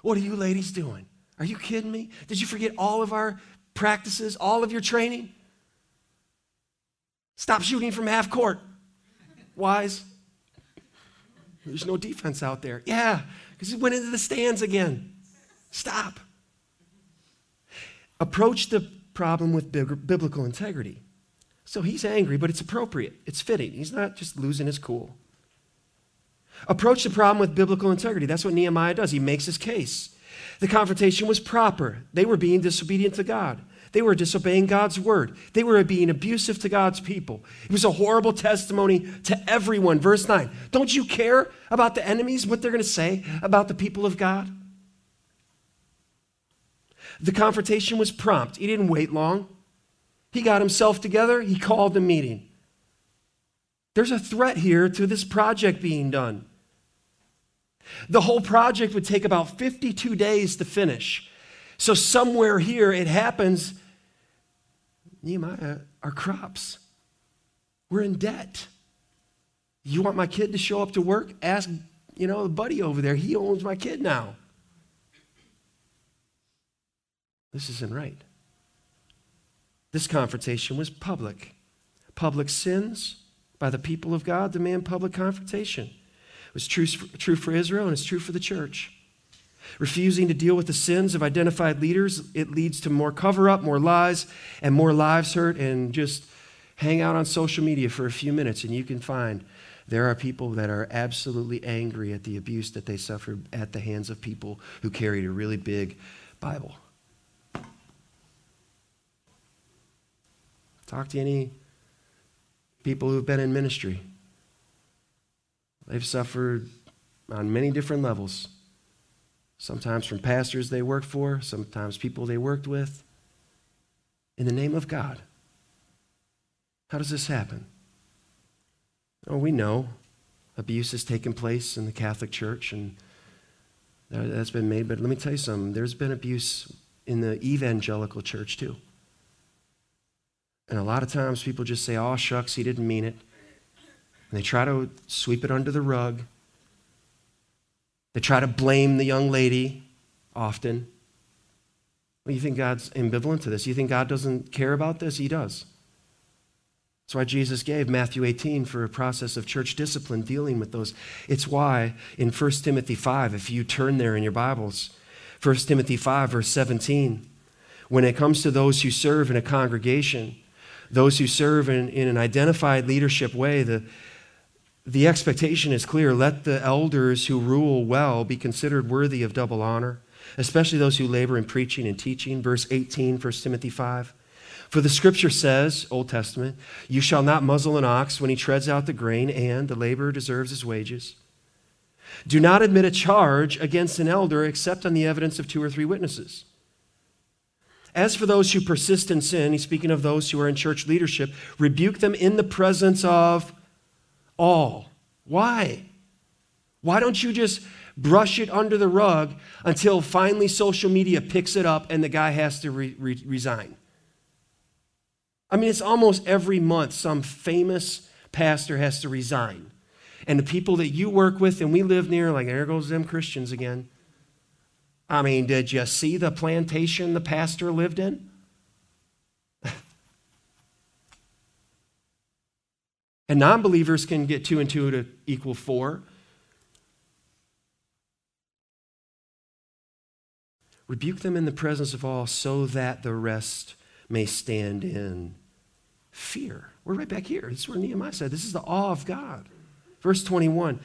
What are you ladies doing? Are you kidding me? Did you forget all of our practices, all of your training? Stop shooting from half court. Wise, There's no defense out there. Yeah, because he went into the stands again. Stop. Approach the problem with biblical integrity. So he's angry, but it's appropriate. It's fitting. He's not just losing his cool. Approach the problem with biblical integrity. That's what Nehemiah does. He makes his case. The confrontation was proper. They were being disobedient to God. They were disobeying God's word. They were being abusive to God's people. It was a horrible testimony to everyone. Verse 9 Don't you care about the enemies, what they're going to say about the people of God? The confrontation was prompt. He didn't wait long. He got himself together, he called a meeting. There's a threat here to this project being done. The whole project would take about 52 days to finish. So, somewhere here, it happens Nehemiah, our crops. We're in debt. You want my kid to show up to work? Ask, you know, the buddy over there. He owns my kid now. This isn't right. This confrontation was public. Public sins by the people of God demand public confrontation. It was true, true for Israel and it's true for the church. Refusing to deal with the sins of identified leaders, it leads to more cover up, more lies, and more lives hurt. And just hang out on social media for a few minutes, and you can find there are people that are absolutely angry at the abuse that they suffered at the hands of people who carried a really big Bible. Talk to any people who've been in ministry. They've suffered on many different levels sometimes from pastors they worked for, sometimes people they worked with. In the name of God. How does this happen? Oh, we know abuse has taken place in the Catholic Church and that's been made, but let me tell you something. There's been abuse in the evangelical church too. And a lot of times people just say, oh, shucks, he didn't mean it. And they try to sweep it under the rug. They try to blame the young lady often. Well, you think God's ambivalent to this? You think God doesn't care about this? He does. That's why Jesus gave Matthew 18 for a process of church discipline dealing with those. It's why in 1 Timothy 5, if you turn there in your Bibles, 1 Timothy 5, verse 17, when it comes to those who serve in a congregation, those who serve in, in an identified leadership way, the, the expectation is clear. Let the elders who rule well be considered worthy of double honor, especially those who labor in preaching and teaching. Verse 18, 1 Timothy 5. For the scripture says, Old Testament, you shall not muzzle an ox when he treads out the grain, and the laborer deserves his wages. Do not admit a charge against an elder except on the evidence of two or three witnesses. As for those who persist in sin, he's speaking of those who are in church leadership, rebuke them in the presence of all. Why? Why don't you just brush it under the rug until finally social media picks it up and the guy has to re- re- resign? I mean, it's almost every month some famous pastor has to resign. And the people that you work with and we live near, like, there goes them Christians again. I mean, did you see the plantation the pastor lived in? And non believers can get two and two to equal four. Rebuke them in the presence of all so that the rest may stand in fear. We're right back here. This is where Nehemiah said, This is the awe of God. Verse 21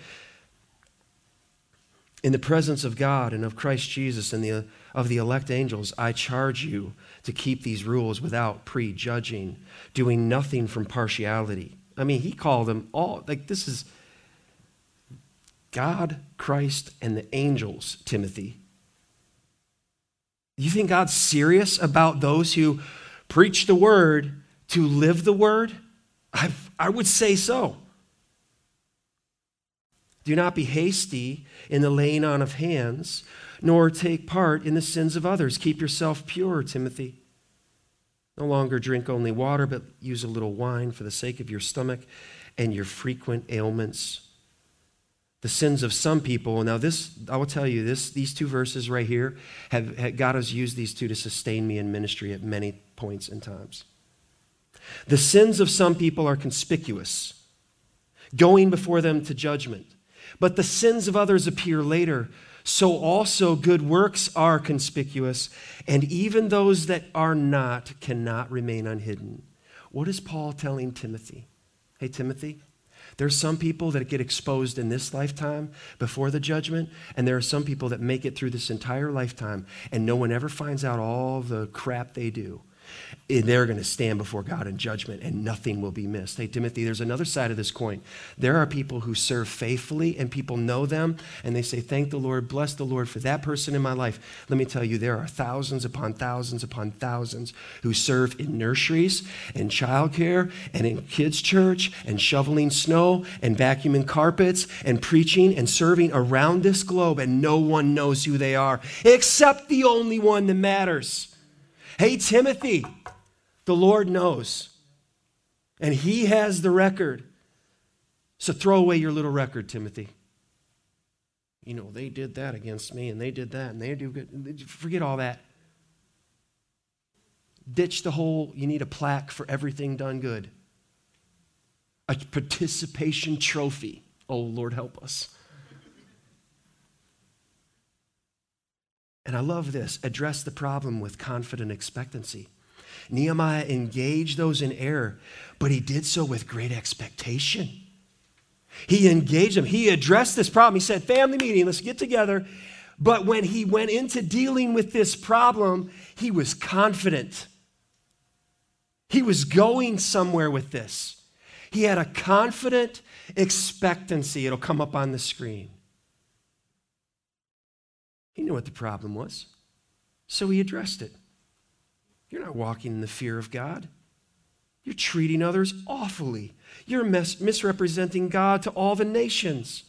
In the presence of God and of Christ Jesus and the, of the elect angels, I charge you to keep these rules without prejudging, doing nothing from partiality I mean, he called them all. Like, this is God, Christ, and the angels, Timothy. You think God's serious about those who preach the word to live the word? I, I would say so. Do not be hasty in the laying on of hands, nor take part in the sins of others. Keep yourself pure, Timothy. No longer drink only water, but use a little wine for the sake of your stomach and your frequent ailments. The sins of some people. Now, this, I will tell you, this, these two verses right here, have, have God has used these two to sustain me in ministry at many points and times. The sins of some people are conspicuous, going before them to judgment. But the sins of others appear later. So also good works are conspicuous, and even those that are not cannot remain unhidden. What is Paul telling Timothy? Hey, Timothy, there's some people that get exposed in this lifetime before the judgment, and there are some people that make it through this entire lifetime, and no one ever finds out all the crap they do Eh, they're going to stand before God in judgment and nothing will be missed. Hey, Timothy, there's another side of this coin. There are people who serve faithfully and people know them and they say, Thank the Lord, bless the Lord for that person in my life. Let me tell you, there are thousands upon thousands upon thousands who serve in nurseries and childcare and in kids' church and shoveling snow and vacuuming carpets and preaching and serving around this globe and no one knows who they are except the only one that matters. Hey, Timothy, the Lord knows, and He has the record. So throw away your little record, Timothy. You know, they did that against me, and they did that, and they do good. Forget all that. Ditch the whole, you need a plaque for everything done good, a participation trophy. Oh, Lord, help us. And I love this address the problem with confident expectancy. Nehemiah engaged those in error, but he did so with great expectation. He engaged them. He addressed this problem. He said, Family meeting, let's get together. But when he went into dealing with this problem, he was confident. He was going somewhere with this. He had a confident expectancy. It'll come up on the screen. He knew what the problem was, so he addressed it. You're not walking in the fear of God. You're treating others awfully. You're mis- misrepresenting God to all the nations.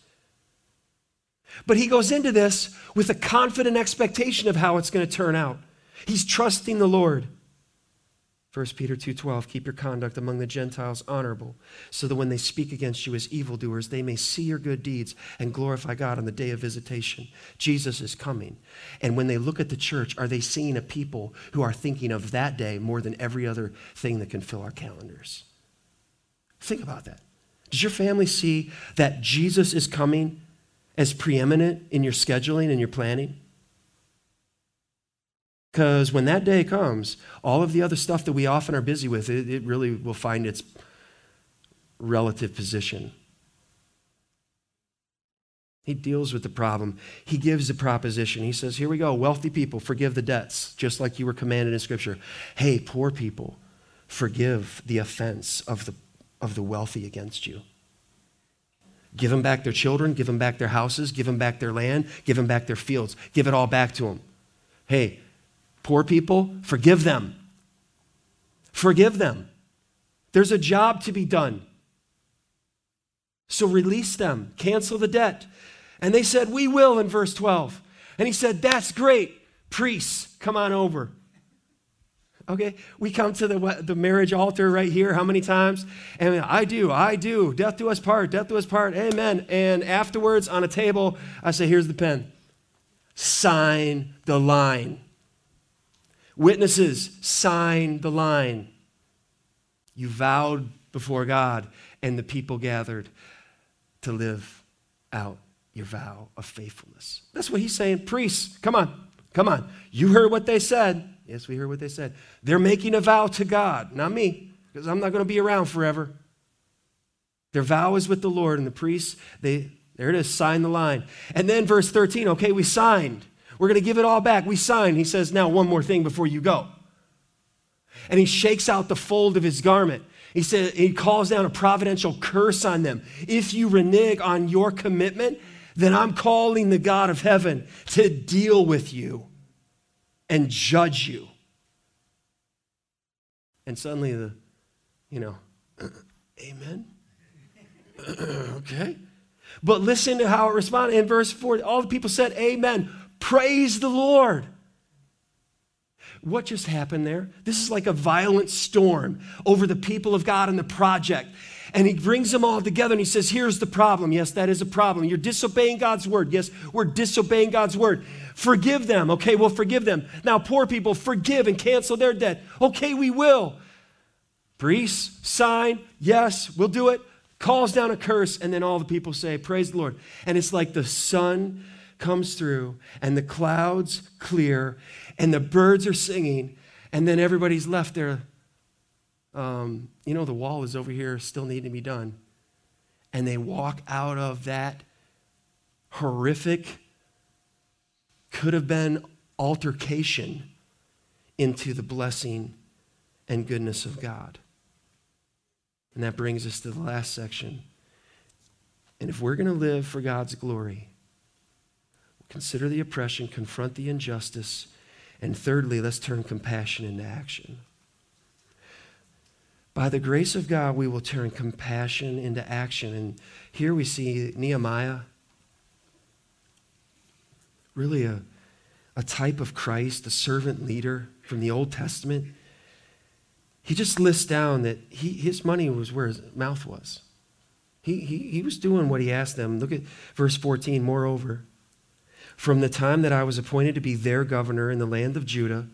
But he goes into this with a confident expectation of how it's going to turn out. He's trusting the Lord. 1 Peter 2:12 Keep your conduct among the Gentiles honorable so that when they speak against you as evildoers they may see your good deeds and glorify God on the day of visitation. Jesus is coming. And when they look at the church are they seeing a people who are thinking of that day more than every other thing that can fill our calendars? Think about that. Does your family see that Jesus is coming as preeminent in your scheduling and your planning? Because when that day comes, all of the other stuff that we often are busy with, it, it really will find its relative position. He deals with the problem. He gives a proposition. He says, Here we go. Wealthy people, forgive the debts, just like you were commanded in Scripture. Hey, poor people, forgive the offense of the, of the wealthy against you. Give them back their children, give them back their houses, give them back their land, give them back their fields. Give it all back to them. Hey, Poor people, forgive them. Forgive them. There's a job to be done. So release them, cancel the debt. And they said, We will in verse 12. And he said, That's great. Priests, come on over. Okay, we come to the, the marriage altar right here. How many times? And I do, I do. Death do us part, death do us part. Amen. And afterwards, on a table, I say, Here's the pen. Sign the line. Witnesses, sign the line. You vowed before God, and the people gathered to live out your vow of faithfulness. That's what he's saying. Priests, come on, come on. You heard what they said. Yes, we heard what they said. They're making a vow to God, not me, because I'm not going to be around forever. Their vow is with the Lord, and the priests, they, there it is, sign the line. And then verse 13, okay, we signed. We're going to give it all back. We sign. He says, Now, one more thing before you go. And he shakes out the fold of his garment. He said, He calls down a providential curse on them. If you renege on your commitment, then I'm calling the God of heaven to deal with you and judge you. And suddenly, the, you know, amen. okay. But listen to how it responded in verse 4. All the people said, Amen. Praise the Lord. What just happened there? This is like a violent storm over the people of God and the project. And he brings them all together and he says, Here's the problem. Yes, that is a problem. You're disobeying God's word. Yes, we're disobeying God's word. Forgive them. Okay, we'll forgive them. Now, poor people, forgive and cancel their debt. Okay, we will. Priests, sign. Yes, we'll do it. calls down a curse, and then all the people say, Praise the Lord. And it's like the sun comes through, and the clouds clear, and the birds are singing, and then everybody's left there. Um, you know, the wall is over here, still needing to be done. And they walk out of that horrific, could have been altercation into the blessing and goodness of God. And that brings us to the last section. And if we're going to live for God's glory, consider the oppression, confront the injustice, and thirdly, let's turn compassion into action. By the grace of God, we will turn compassion into action. And here we see Nehemiah, really a, a type of Christ, a servant leader from the Old Testament. He just lists down that he, his money was where his mouth was. He, he, he was doing what he asked them. Look at verse 14. Moreover, from the time that I was appointed to be their governor in the land of Judah,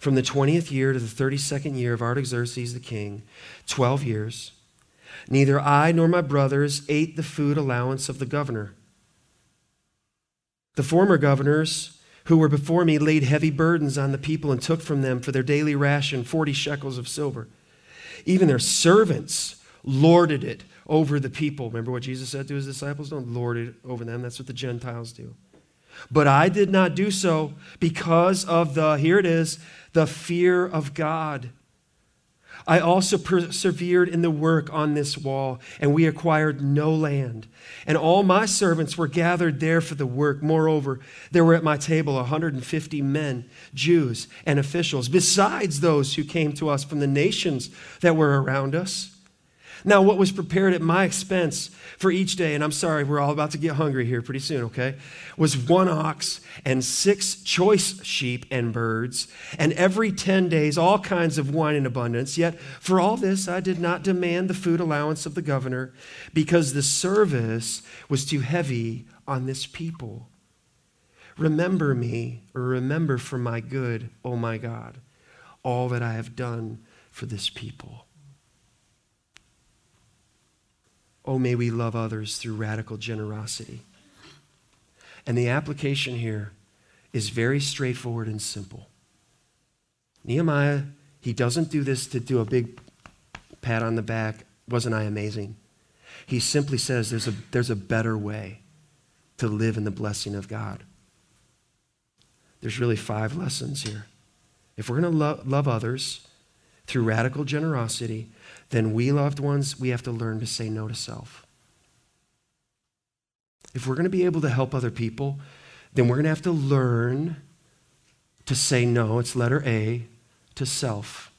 from the 20th year to the 32nd year of Artaxerxes the king, 12 years, neither I nor my brothers ate the food allowance of the governor. The former governors who were before me laid heavy burdens on the people and took from them for their daily ration 40 shekels of silver. Even their servants lorded it over the people. Remember what Jesus said to his disciples? Don't lord it over them. That's what the Gentiles do. But I did not do so because of the, here it is, the fear of God. I also persevered in the work on this wall, and we acquired no land. And all my servants were gathered there for the work. Moreover, there were at my table 150 men, Jews and officials, besides those who came to us from the nations that were around us. Now, what was prepared at my expense for each day, and I'm sorry, we're all about to get hungry here pretty soon, okay? Was one ox and six choice sheep and birds, and every 10 days all kinds of wine in abundance. Yet for all this, I did not demand the food allowance of the governor because the service was too heavy on this people. Remember me, or remember for my good, O oh my God, all that I have done for this people. Oh, may we love others through radical generosity. And the application here is very straightforward and simple. Nehemiah, he doesn't do this to do a big pat on the back. Wasn't I amazing? He simply says there's a, there's a better way to live in the blessing of God. There's really five lessons here. If we're going to lo- love others through radical generosity, then we, loved ones, we have to learn to say no to self. If we're going to be able to help other people, then we're going to have to learn to say no, it's letter A, to self.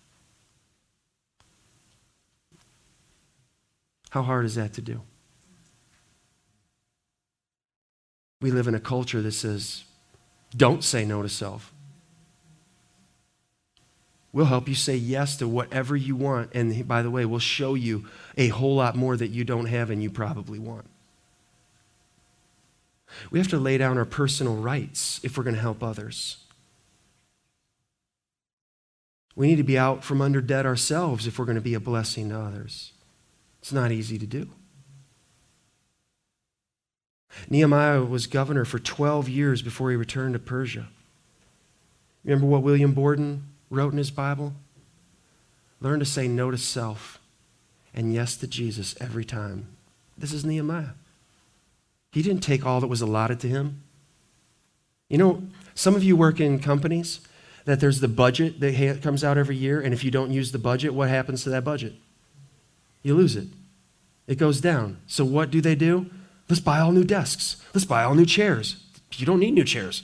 How hard is that to do? We live in a culture that says, don't say no to self. We'll help you say yes to whatever you want. And by the way, we'll show you a whole lot more that you don't have and you probably want. We have to lay down our personal rights if we're going to help others. We need to be out from under debt ourselves if we're going to be a blessing to others. It's not easy to do. Nehemiah was governor for 12 years before he returned to Persia. Remember what William Borden wrote in his Bible? Learn to say no to self and yes to Jesus every time. This is Nehemiah. He didn't take all that was allotted to him. You know, some of you work in companies that there's the budget that comes out every year, and if you don't use the budget, what happens to that budget? You lose it. It goes down. So what do they do? Let's buy all new desks. Let's buy all new chairs. You don't need new chairs.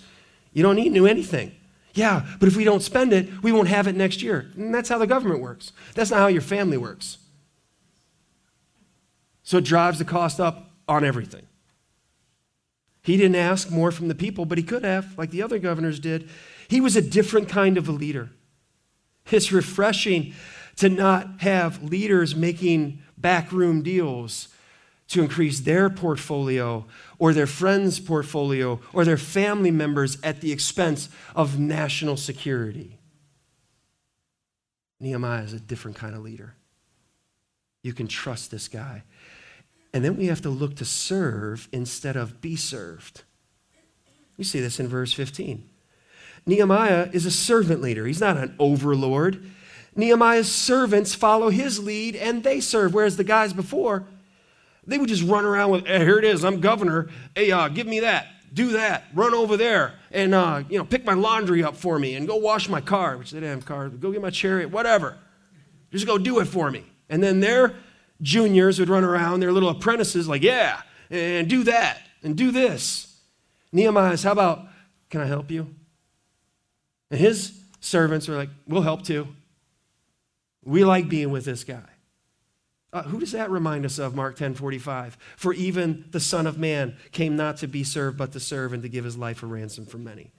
You don't need new anything. Yeah, but if we don't spend it, we won't have it next year. And that's how the government works. That's not how your family works. So it drives the cost up on everything. He didn't ask more from the people, but he could have, like the other governors did. He was a different kind of a leader. It's refreshing to not have leaders making backroom deals to increase their portfolio or their friends' portfolio or their family members at the expense of national security. Nehemiah is a different kind of leader. You can trust this guy. And then we have to look to serve instead of be served. You see this in verse 15. Nehemiah is a servant leader, he's not an overlord. Nehemiah's servants follow his lead and they serve, whereas the guys before, they would just run around with, hey, here it is, I'm governor. Hey, uh, give me that, do that, run over there, and uh, you know, pick my laundry up for me and go wash my car, which they didn't have cars, go get my chariot, whatever. Just go do it for me. And then their juniors would run around, their little apprentices, like, yeah, and do that, and do this. Nehemiah's, how about, can I help you? And his servants were like, we'll help too. We like being with this guy. Uh, who does that remind us of, Mark 10 45? For even the Son of Man came not to be served, but to serve and to give his life a ransom for many.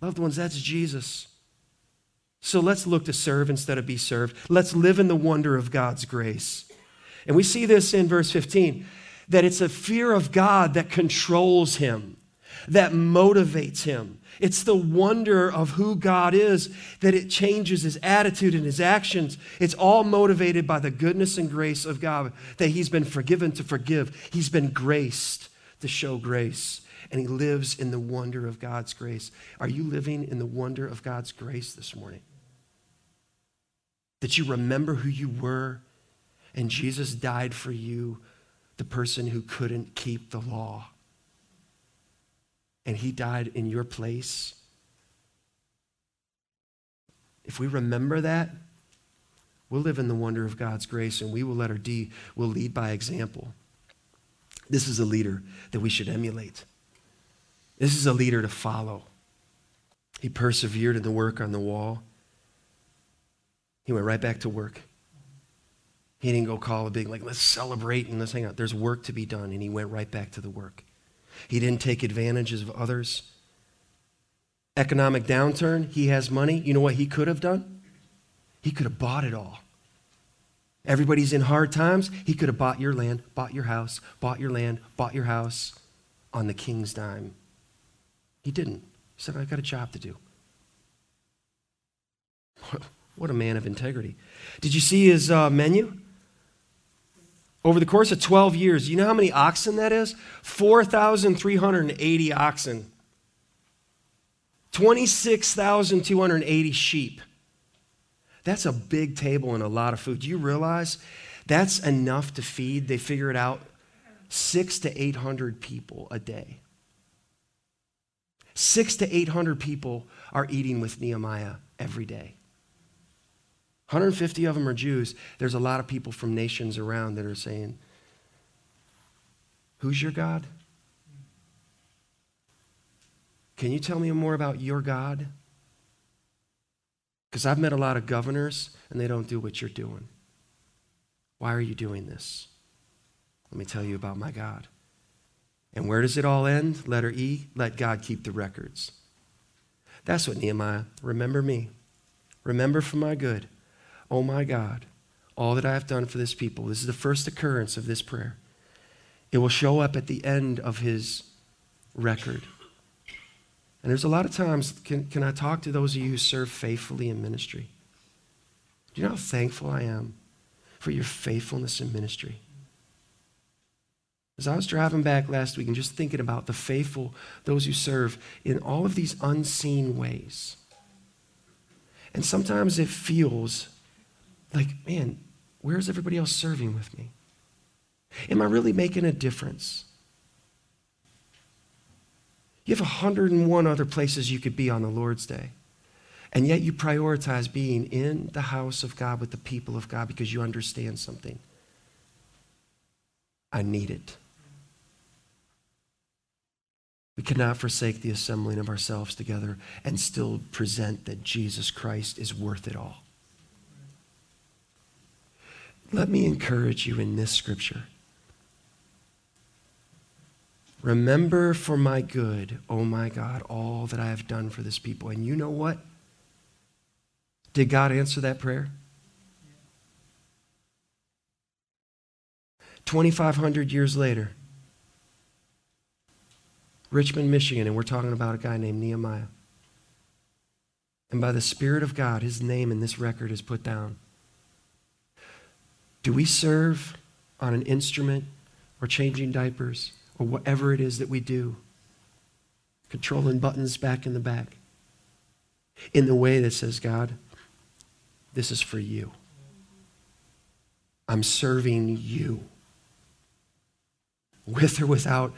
Loved ones, that's Jesus. So let's look to serve instead of be served. Let's live in the wonder of God's grace. And we see this in verse 15 that it's a fear of God that controls him, that motivates him. It's the wonder of who God is that it changes his attitude and his actions. It's all motivated by the goodness and grace of God, that he's been forgiven to forgive, he's been graced to show grace, and he lives in the wonder of God's grace. Are you living in the wonder of God's grace this morning? That you remember who you were, and Jesus died for you, the person who couldn't keep the law and he died in your place. If we remember that, we'll live in the wonder of God's grace and we will let our D will lead by example. This is a leader that we should emulate. This is a leader to follow. He persevered in the work on the wall. He went right back to work. He didn't go call a big, like, let's celebrate and let's hang out. There's work to be done, and he went right back to the work. He didn't take advantages of others. Economic downturn, he has money. You know what he could have done? He could have bought it all. Everybody's in hard times. He could have bought your land, bought your house, bought your land, bought your house on the king's dime. He didn't. He said, I've got a job to do. What a man of integrity. Did you see his uh, menu? Over the course of 12 years, you know how many oxen that is? 4,380 oxen. 26,280 sheep. That's a big table and a lot of food. Do you realize that's enough to feed, they figure it out, six to 800 people a day? Six to 800 people are eating with Nehemiah every day. 150 of them are Jews. There's a lot of people from nations around that are saying, Who's your God? Can you tell me more about your God? Because I've met a lot of governors and they don't do what you're doing. Why are you doing this? Let me tell you about my God. And where does it all end? Letter E, let God keep the records. That's what Nehemiah, remember me. Remember for my good. Oh my God, all that I have done for this people. This is the first occurrence of this prayer. It will show up at the end of his record. And there's a lot of times, can, can I talk to those of you who serve faithfully in ministry? Do you know how thankful I am for your faithfulness in ministry? As I was driving back last week and just thinking about the faithful, those who serve in all of these unseen ways. And sometimes it feels like, man, where's everybody else serving with me? Am I really making a difference? You have 101 other places you could be on the Lord's Day. And yet you prioritize being in the house of God with the people of God because you understand something. I need it. We cannot forsake the assembling of ourselves together and still present that Jesus Christ is worth it all. Let me encourage you in this scripture. Remember for my good, oh my God, all that I have done for this people. And you know what? Did God answer that prayer? 2,500 years later, Richmond, Michigan, and we're talking about a guy named Nehemiah. And by the Spirit of God, his name in this record is put down. Do we serve on an instrument or changing diapers or whatever it is that we do, controlling buttons back in the back, in the way that says, God, this is for you. I'm serving you. With or without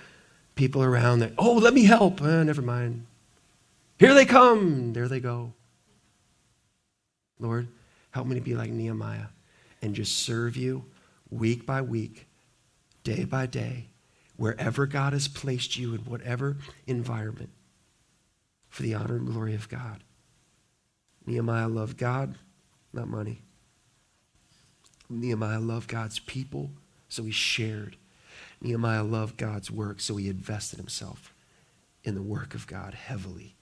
people around that, oh, let me help. Uh, never mind. Here they come. There they go. Lord, help me to be like Nehemiah and just serve you week by week, day by day, wherever God has placed you in whatever environment for the honor and glory of God. Nehemiah loved God, not money. Nehemiah loved God's people, so he shared. Nehemiah loved God's work, so he invested himself in the work of God heavily.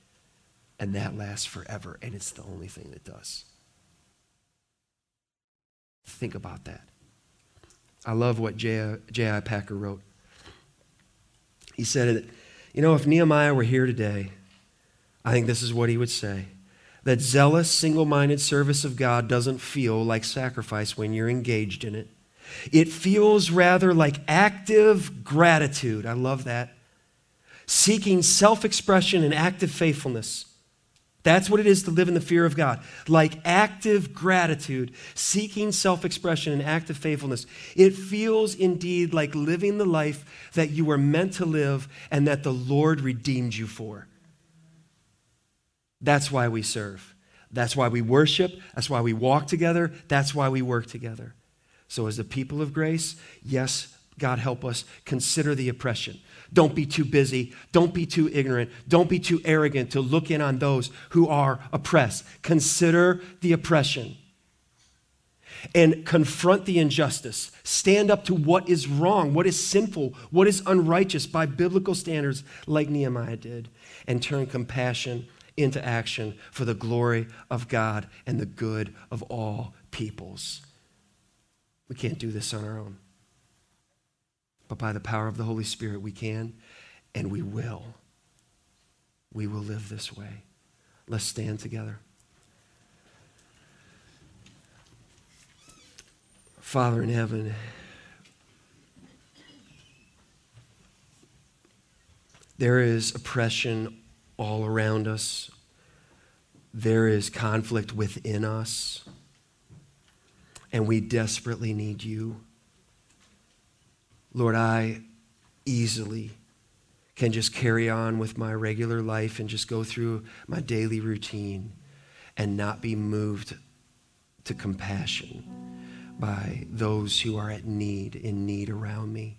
And that lasts forever, and it's the only thing that does. Think about that. I love what J.I. Packer wrote. He said, You know, if Nehemiah were here today, I think this is what he would say that zealous, single minded service of God doesn't feel like sacrifice when you're engaged in it. It feels rather like active gratitude. I love that. Seeking self expression and active faithfulness. That's what it is to live in the fear of God. Like active gratitude, seeking self expression and active faithfulness. It feels indeed like living the life that you were meant to live and that the Lord redeemed you for. That's why we serve. That's why we worship. That's why we walk together. That's why we work together. So, as the people of grace, yes, God help us consider the oppression. Don't be too busy. Don't be too ignorant. Don't be too arrogant to look in on those who are oppressed. Consider the oppression and confront the injustice. Stand up to what is wrong, what is sinful, what is unrighteous by biblical standards, like Nehemiah did, and turn compassion into action for the glory of God and the good of all peoples. We can't do this on our own. But by the power of the Holy Spirit, we can and we will. We will live this way. Let's stand together. Father in heaven, there is oppression all around us. There is conflict within us. And we desperately need you. Lord, I easily can just carry on with my regular life and just go through my daily routine and not be moved to compassion by those who are at need, in need around me.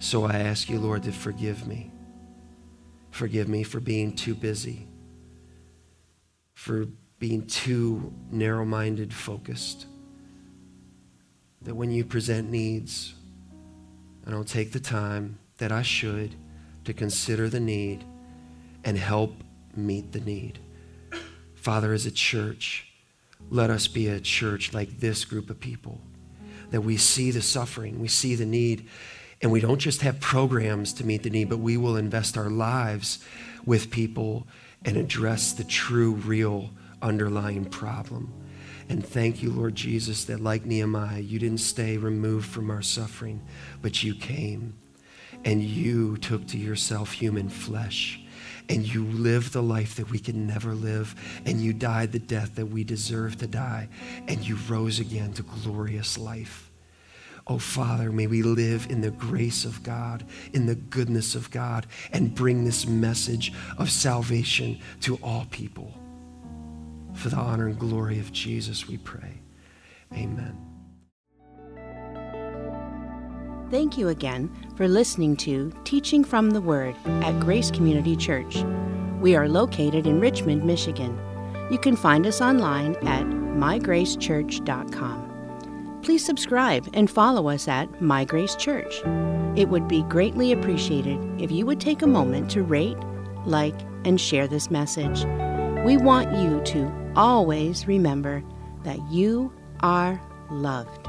So I ask you, Lord, to forgive me. Forgive me for being too busy, for being too narrow minded, focused. That when you present needs, I don't take the time that I should to consider the need and help meet the need. Father, as a church, let us be a church like this group of people, that we see the suffering, we see the need, and we don't just have programs to meet the need, but we will invest our lives with people and address the true, real underlying problem. And thank you, Lord Jesus, that like Nehemiah, you didn't stay removed from our suffering, but you came and you took to yourself human flesh and you lived the life that we could never live, and you died the death that we deserve to die, and you rose again to glorious life. Oh, Father, may we live in the grace of God, in the goodness of God, and bring this message of salvation to all people. For the honor and glory of Jesus, we pray. Amen. Thank you again for listening to Teaching from the Word at Grace Community Church. We are located in Richmond, Michigan. You can find us online at mygracechurch.com please subscribe and follow us at My Grace Church. It would be greatly appreciated if you would take a moment to rate, like, and share this message. We want you to always remember that you are loved.